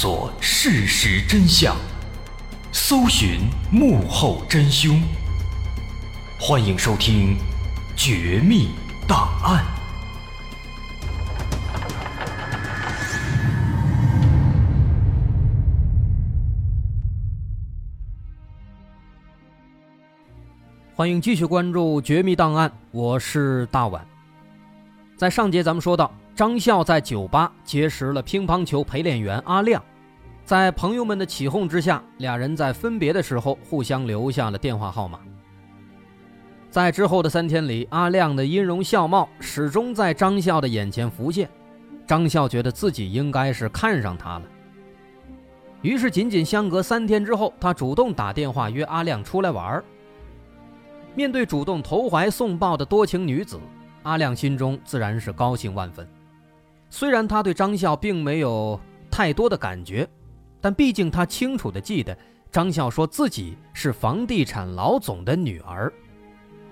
索事实真相，搜寻幕后真凶。欢迎收听《绝密档案》，欢迎继续关注《绝密档案》，我是大碗。在上节咱们说到。张笑在酒吧结识了乒乓球陪练员阿亮，在朋友们的起哄之下，俩人在分别的时候互相留下了电话号码。在之后的三天里，阿亮的音容笑貌始终在张笑的眼前浮现，张笑觉得自己应该是看上他了。于是，仅仅相隔三天之后，他主动打电话约阿亮出来玩儿。面对主动投怀送抱的多情女子，阿亮心中自然是高兴万分。虽然他对张笑并没有太多的感觉，但毕竟他清楚的记得张笑说自己是房地产老总的女儿。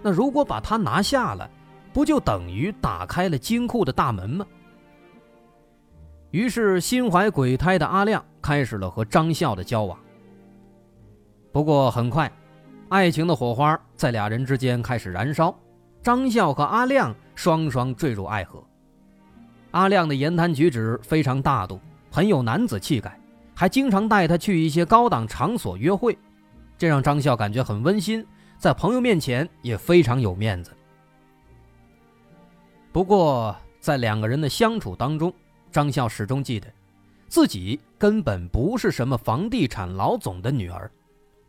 那如果把他拿下了，不就等于打开了金库的大门吗？于是心怀鬼胎的阿亮开始了和张笑的交往。不过很快，爱情的火花在俩人之间开始燃烧，张笑和阿亮双双坠入爱河。阿亮的言谈举止非常大度，很有男子气概，还经常带他去一些高档场所约会，这让张笑感觉很温馨，在朋友面前也非常有面子。不过，在两个人的相处当中，张笑始终记得，自己根本不是什么房地产老总的女儿，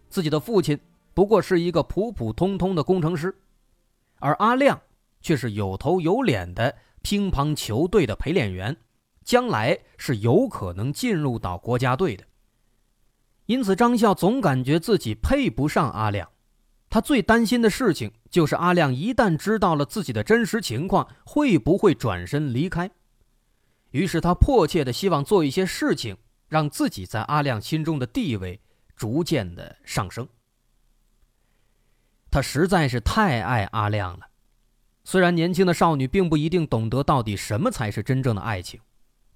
自己的父亲不过是一个普普通通的工程师，而阿亮却是有头有脸的。乒乓球队的陪练员，将来是有可能进入到国家队的。因此，张笑总感觉自己配不上阿亮。他最担心的事情就是阿亮一旦知道了自己的真实情况，会不会转身离开。于是，他迫切的希望做一些事情，让自己在阿亮心中的地位逐渐的上升。他实在是太爱阿亮了。虽然年轻的少女并不一定懂得到底什么才是真正的爱情，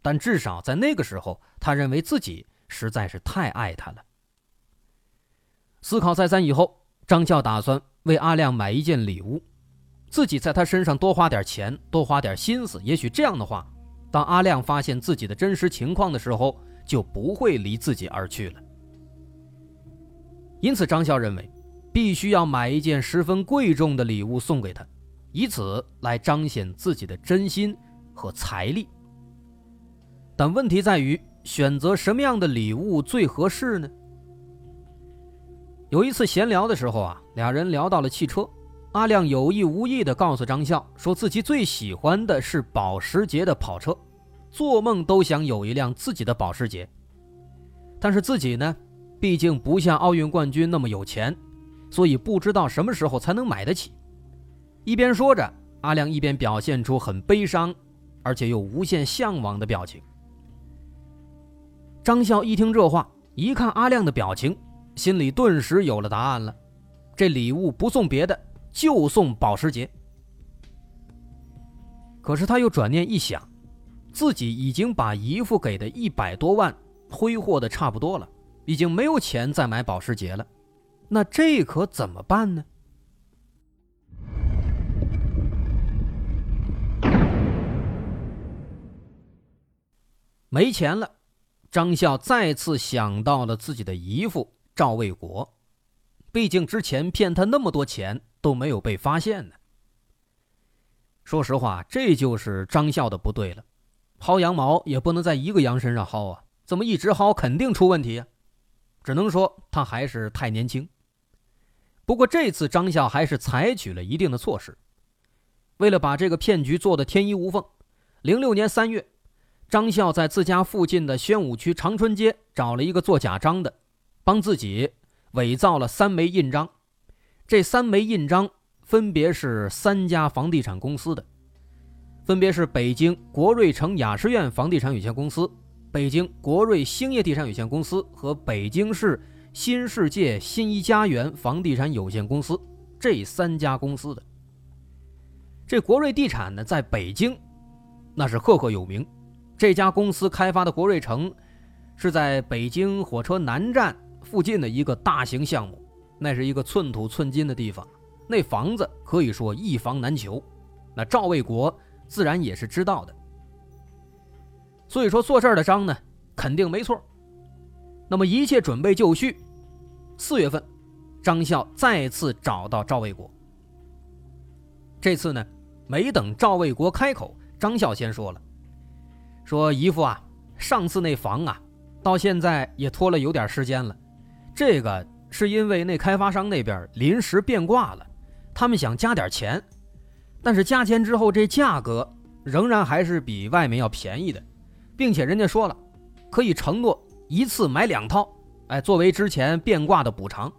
但至少在那个时候，她认为自己实在是太爱他了。思考再三以后，张笑打算为阿亮买一件礼物，自己在他身上多花点钱，多花点心思，也许这样的话，当阿亮发现自己的真实情况的时候，就不会离自己而去了。因此，张笑认为，必须要买一件十分贵重的礼物送给他。以此来彰显自己的真心和财力，但问题在于选择什么样的礼物最合适呢？有一次闲聊的时候啊，俩人聊到了汽车，阿亮有意无意地告诉张笑，说自己最喜欢的是保时捷的跑车，做梦都想有一辆自己的保时捷。但是自己呢，毕竟不像奥运冠军那么有钱，所以不知道什么时候才能买得起。一边说着，阿亮一边表现出很悲伤，而且又无限向往的表情。张笑一听这话，一看阿亮的表情，心里顿时有了答案了：这礼物不送别的，就送保时捷。可是他又转念一想，自己已经把姨父给的一百多万挥霍的差不多了，已经没有钱再买保时捷了，那这可怎么办呢？没钱了，张笑再次想到了自己的姨父赵卫国，毕竟之前骗他那么多钱都没有被发现呢。说实话，这就是张笑的不对了，薅羊毛也不能在一个羊身上薅啊，怎么一直薅肯定出问题啊？只能说他还是太年轻。不过这次张笑还是采取了一定的措施，为了把这个骗局做得天衣无缝，零六年三月。张笑在自家附近的宣武区长春街找了一个做假章的，帮自己伪造了三枚印章。这三枚印章分别是三家房地产公司的，分别是北京国瑞城雅诗苑房地产有限公司、北京国瑞兴业地产有限公司和北京市新世界新一家园房地产有限公司这三家公司的。这国瑞地产呢，在北京那是赫赫有名。这家公司开发的国瑞城，是在北京火车南站附近的一个大型项目，那是一个寸土寸金的地方，那房子可以说一房难求。那赵卫国自然也是知道的，所以说做事儿的张呢肯定没错。那么一切准备就绪，四月份，张笑再次找到赵卫国。这次呢，没等赵卫国开口，张笑先说了：“说姨父啊，上次那房啊，到现在也拖了有点时间了。这个是因为那开发商那边临时变卦了，他们想加点钱，但是加钱之后这价格仍然还是比外面要便宜的，并且人家说了，可以承诺。”一次买两套，哎，作为之前变卦的补偿。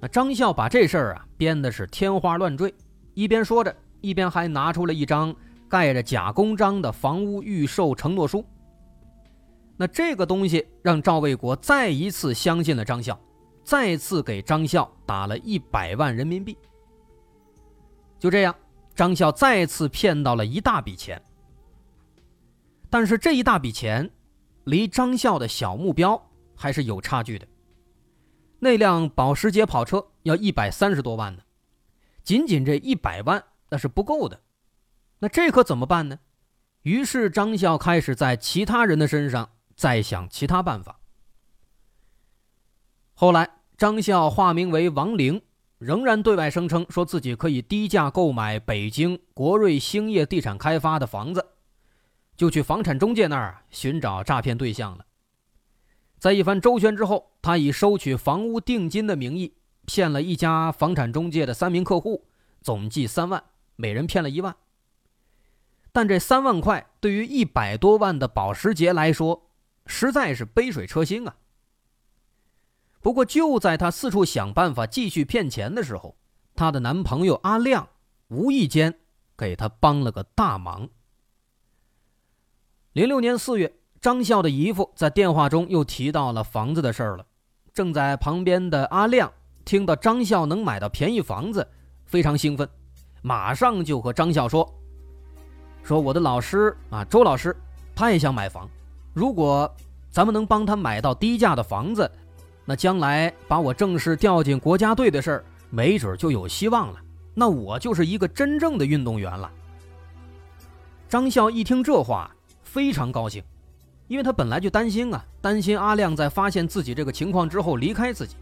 那张笑把这事儿啊编的是天花乱坠，一边说着，一边还拿出了一张盖着假公章的房屋预售承诺书。那这个东西让赵卫国再一次相信了张笑，再次给张笑打了一百万人民币。就这样，张笑再次骗到了一大笔钱。但是这一大笔钱。离张笑的小目标还是有差距的。那辆保时捷跑车要一百三十多万呢，仅仅这一百万那是不够的。那这可怎么办呢？于是张笑开始在其他人的身上再想其他办法。后来，张笑化名为王玲，仍然对外声称说自己可以低价购买北京国瑞兴业地产开发的房子。就去房产中介那儿寻找诈骗对象了。在一番周旋之后，他以收取房屋定金的名义骗了一家房产中介的三名客户，总计三万，每人骗了一万。但这三万块对于一百多万的保时捷来说，实在是杯水车薪啊。不过就在他四处想办法继续骗钱的时候，她的男朋友阿亮无意间给她帮了个大忙。零六年四月，张笑的姨父在电话中又提到了房子的事儿了。正在旁边的阿亮听到张笑能买到便宜房子，非常兴奋，马上就和张笑说：“说我的老师啊，周老师，他也想买房。如果咱们能帮他买到低价的房子，那将来把我正式调进国家队的事儿，没准就有希望了。那我就是一个真正的运动员了。”张笑一听这话。非常高兴，因为他本来就担心啊，担心阿亮在发现自己这个情况之后离开自己。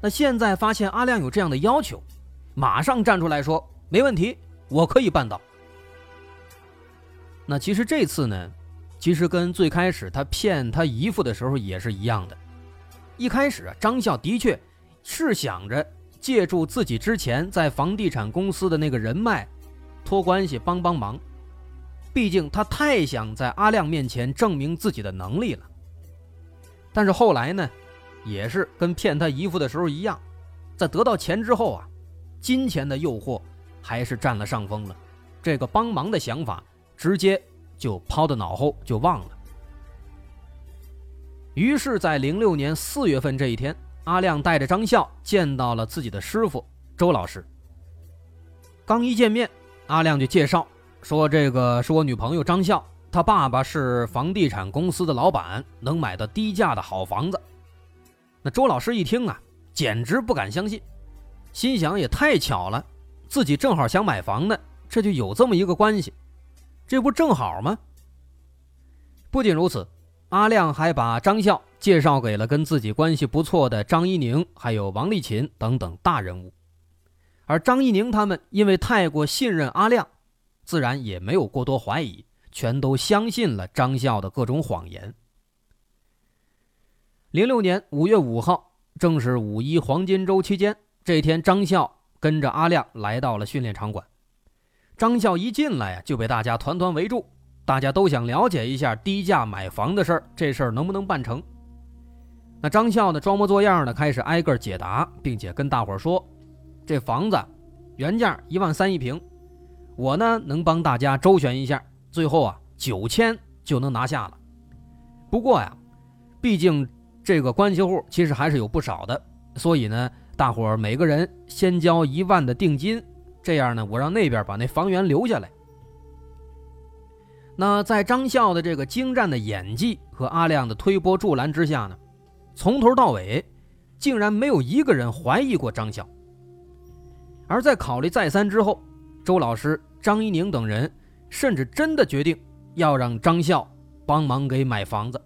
那现在发现阿亮有这样的要求，马上站出来说没问题，我可以办到。那其实这次呢，其实跟最开始他骗他姨父的时候也是一样的。一开始啊，张笑的确是想着借助自己之前在房地产公司的那个人脉，托关系帮帮忙。毕竟他太想在阿亮面前证明自己的能力了。但是后来呢，也是跟骗他姨父的时候一样，在得到钱之后啊，金钱的诱惑还是占了上风了，这个帮忙的想法直接就抛到脑后就忘了。于是，在零六年四月份这一天，阿亮带着张笑见到了自己的师傅周老师。刚一见面，阿亮就介绍。说这个是我女朋友张笑，她爸爸是房地产公司的老板，能买到低价的好房子。那周老师一听啊，简直不敢相信，心想也太巧了，自己正好想买房呢，这就有这么一个关系，这不正好吗？不仅如此，阿亮还把张笑介绍给了跟自己关系不错的张一宁，还有王丽琴等等大人物，而张一宁他们因为太过信任阿亮。自然也没有过多怀疑，全都相信了张笑的各种谎言。零六年五月五号，正是五一黄金周期间，这天，张笑跟着阿亮来到了训练场馆。张笑一进来呀，就被大家团团围住，大家都想了解一下低价买房的事儿，这事儿能不能办成？那张笑呢，装模作样的开始挨个解答，并且跟大伙儿说：“这房子原价一万三一平。”我呢能帮大家周旋一下，最后啊九千就能拿下了。不过呀，毕竟这个关系户其实还是有不少的，所以呢，大伙儿每个人先交一万的定金，这样呢，我让那边把那房源留下来。那在张笑的这个精湛的演技和阿亮的推波助澜之下呢，从头到尾，竟然没有一个人怀疑过张笑。而在考虑再三之后，周老师、张一宁等人甚至真的决定要让张笑帮忙给买房子。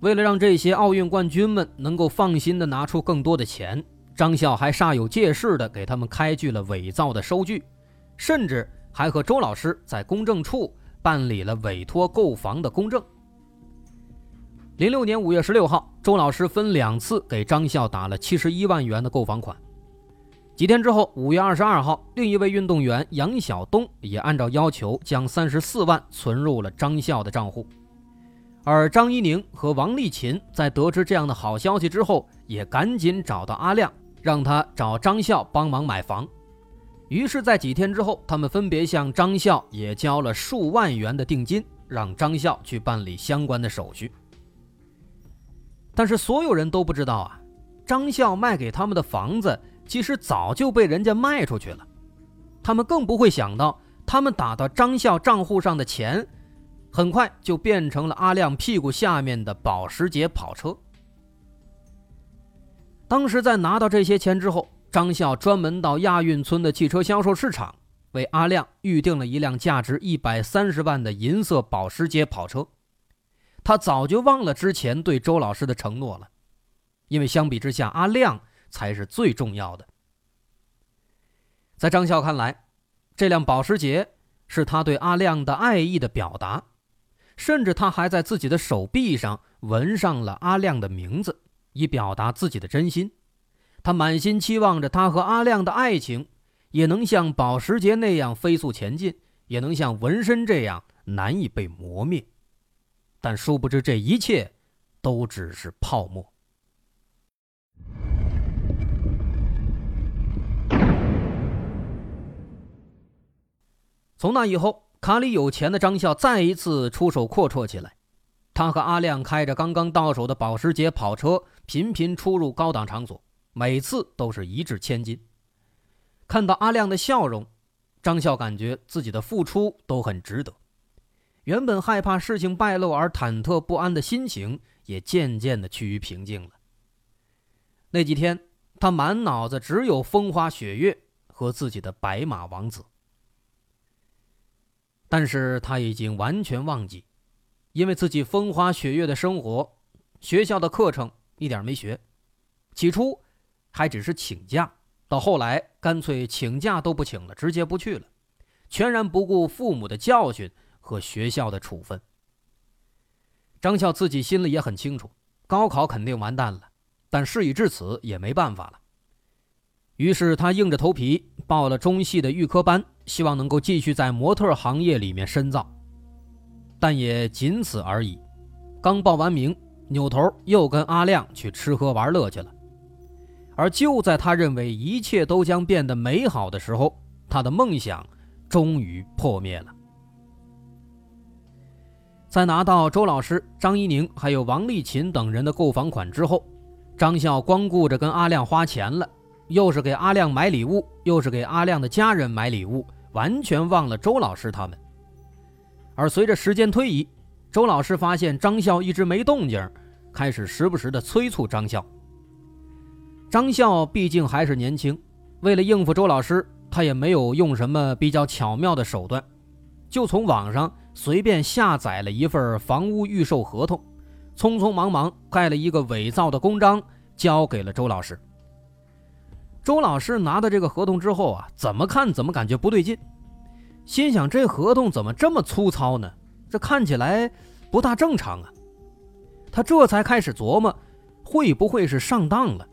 为了让这些奥运冠军们能够放心的拿出更多的钱，张笑还煞有介事的给他们开具了伪造的收据，甚至还和周老师在公证处办理了委托购房的公证。零六年五月十六号，周老师分两次给张笑打了七十一万元的购房款。几天之后，五月二十二号，另一位运动员杨晓东也按照要求将三十四万存入了张笑的账户。而张一宁和王丽琴在得知这样的好消息之后，也赶紧找到阿亮，让他找张笑帮忙买房。于是，在几天之后，他们分别向张笑也交了数万元的定金，让张笑去办理相关的手续。但是，所有人都不知道啊，张笑卖给他们的房子。其实早就被人家卖出去了，他们更不会想到，他们打到张笑账户上的钱，很快就变成了阿亮屁股下面的保时捷跑车。当时在拿到这些钱之后，张笑专门到亚运村的汽车销售市场，为阿亮预定了一辆价值一百三十万的银色保时捷跑车。他早就忘了之前对周老师的承诺了，因为相比之下，阿亮。才是最重要的。在张笑看来，这辆保时捷是他对阿亮的爱意的表达，甚至他还在自己的手臂上纹上了阿亮的名字，以表达自己的真心。他满心期望着他和阿亮的爱情也能像保时捷那样飞速前进，也能像纹身这样难以被磨灭。但殊不知，这一切都只是泡沫。从那以后，卡里有钱的张笑再一次出手阔绰起来。他和阿亮开着刚刚到手的保时捷跑车，频频出入高档场所，每次都是一掷千金。看到阿亮的笑容，张笑感觉自己的付出都很值得。原本害怕事情败露而忐忑不安的心情，也渐渐的趋于平静了。那几天，他满脑子只有风花雪月和自己的白马王子。但是他已经完全忘记，因为自己风花雪月的生活，学校的课程一点没学。起初还只是请假，到后来干脆请假都不请了，直接不去了，全然不顾父母的教训和学校的处分。张笑自己心里也很清楚，高考肯定完蛋了，但事已至此也没办法了。于是他硬着头皮报了中戏的预科班。希望能够继续在模特行业里面深造，但也仅此而已。刚报完名，扭头又跟阿亮去吃喝玩乐去了。而就在他认为一切都将变得美好的时候，他的梦想终于破灭了。在拿到周老师、张一宁还有王丽琴等人的购房款之后，张笑光顾着跟阿亮花钱了，又是给阿亮买礼物，又是给阿亮的家人买礼物。完全忘了周老师他们。而随着时间推移，周老师发现张笑一直没动静，开始时不时的催促张笑。张笑毕竟还是年轻，为了应付周老师，他也没有用什么比较巧妙的手段，就从网上随便下载了一份房屋预售合同，匆匆忙忙盖了一个伪造的公章，交给了周老师。周老师拿到这个合同之后啊，怎么看怎么感觉不对劲，心想这合同怎么这么粗糙呢？这看起来不大正常啊。他这才开始琢磨，会不会是上当了？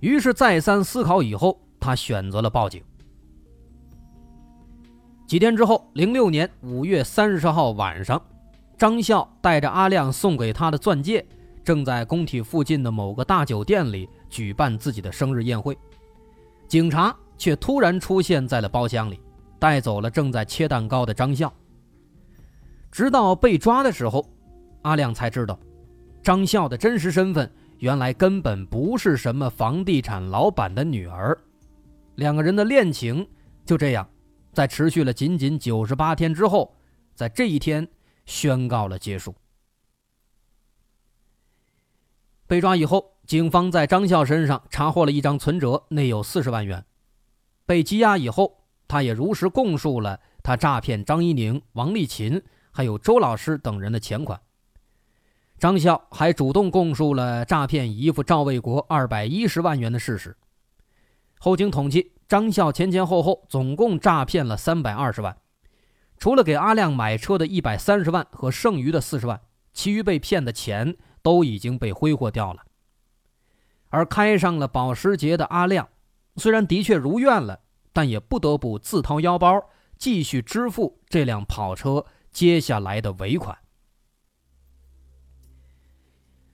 于是再三思考以后，他选择了报警。几天之后，零六年五月三十号晚上，张笑带着阿亮送给他的钻戒。正在工体附近的某个大酒店里举办自己的生日宴会，警察却突然出现在了包厢里，带走了正在切蛋糕的张笑。直到被抓的时候，阿亮才知道，张笑的真实身份原来根本不是什么房地产老板的女儿。两个人的恋情就这样，在持续了仅仅九十八天之后，在这一天宣告了结束。被抓以后，警方在张笑身上查获了一张存折，内有四十万元。被羁押以后，他也如实供述了他诈骗张一宁、王丽琴还有周老师等人的钱款。张笑还主动供述了诈骗姨父赵卫国二百一十万元的事实。后经统计，张笑前前后后总共诈骗了三百二十万，除了给阿亮买车的一百三十万和剩余的四十万，其余被骗的钱都已经被挥霍掉了。而开上了保时捷的阿亮，虽然的确如愿了，但也不得不自掏腰包继续支付这辆跑车接下来的尾款。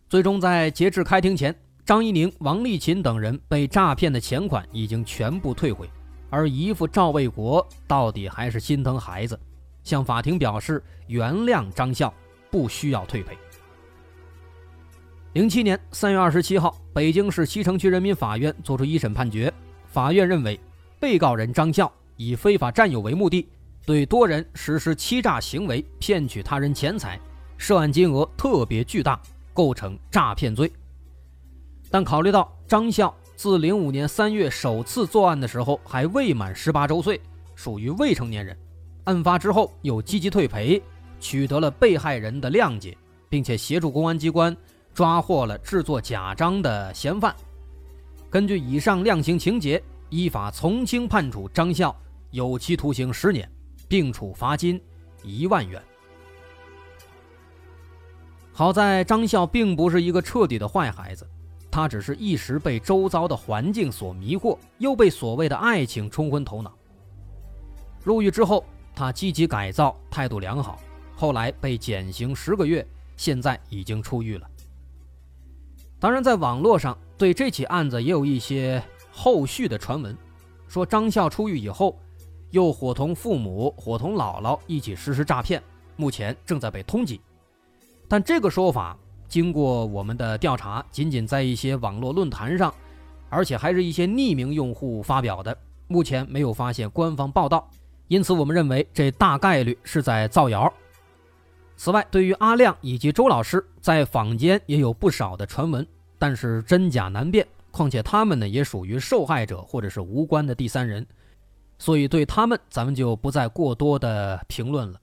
最终在截至开庭前，张一宁、王丽琴等人被诈骗的钱款已经全部退回，而姨父赵卫国到底还是心疼孩子，向法庭表示原谅张笑，不需要退赔。零七年三月二十七号，北京市西城区人民法院作出一审判决，法院认为，被告人张笑以非法占有为目的，对多人实施欺诈行为，骗取他人钱财，涉案金额特别巨大。构成诈骗罪，但考虑到张笑自零五年三月首次作案的时候还未满十八周岁，属于未成年人，案发之后又积极退赔，取得了被害人的谅解，并且协助公安机关抓获了制作假章的嫌犯。根据以上量刑情节，依法从轻判处张笑有期徒刑十年，并处罚金一万元。好在张笑并不是一个彻底的坏孩子，他只是一时被周遭的环境所迷惑，又被所谓的爱情冲昏头脑。入狱之后，他积极改造，态度良好，后来被减刑十个月，现在已经出狱了。当然，在网络上对这起案子也有一些后续的传闻，说张笑出狱以后，又伙同父母、伙同姥姥一起实施诈骗，目前正在被通缉。但这个说法经过我们的调查，仅仅在一些网络论坛上，而且还是一些匿名用户发表的，目前没有发现官方报道，因此我们认为这大概率是在造谣。此外，对于阿亮以及周老师，在坊间也有不少的传闻，但是真假难辨，况且他们呢也属于受害者或者是无关的第三人，所以对他们咱们就不再过多的评论了。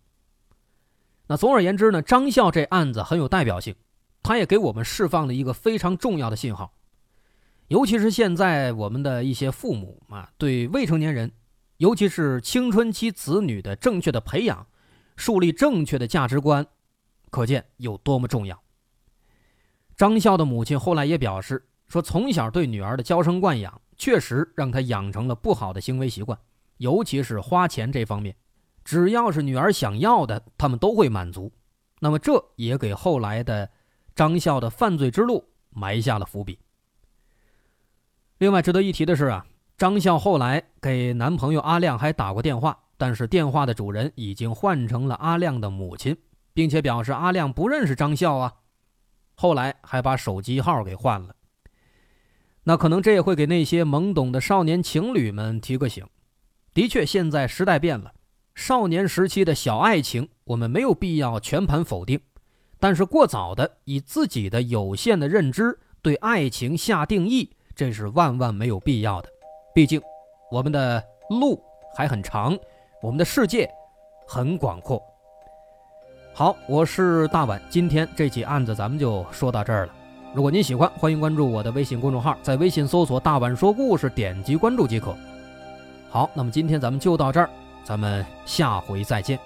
那总而言之呢，张笑这案子很有代表性，他也给我们释放了一个非常重要的信号，尤其是现在我们的一些父母啊，对未成年人，尤其是青春期子女的正确的培养，树立正确的价值观，可见有多么重要。张笑的母亲后来也表示说，从小对女儿的娇生惯养，确实让她养成了不好的行为习惯，尤其是花钱这方面。只要是女儿想要的，他们都会满足。那么，这也给后来的张笑的犯罪之路埋下了伏笔。另外，值得一提的是啊，张笑后来给男朋友阿亮还打过电话，但是电话的主人已经换成了阿亮的母亲，并且表示阿亮不认识张笑啊。后来还把手机号给换了。那可能这也会给那些懵懂的少年情侣们提个醒。的确，现在时代变了。少年时期的小爱情，我们没有必要全盘否定，但是过早的以自己的有限的认知对爱情下定义，这是万万没有必要的。毕竟，我们的路还很长，我们的世界很广阔。好，我是大碗，今天这起案子咱们就说到这儿了。如果您喜欢，欢迎关注我的微信公众号，在微信搜索“大碗说故事”，点击关注即可。好，那么今天咱们就到这儿。咱们下回再见。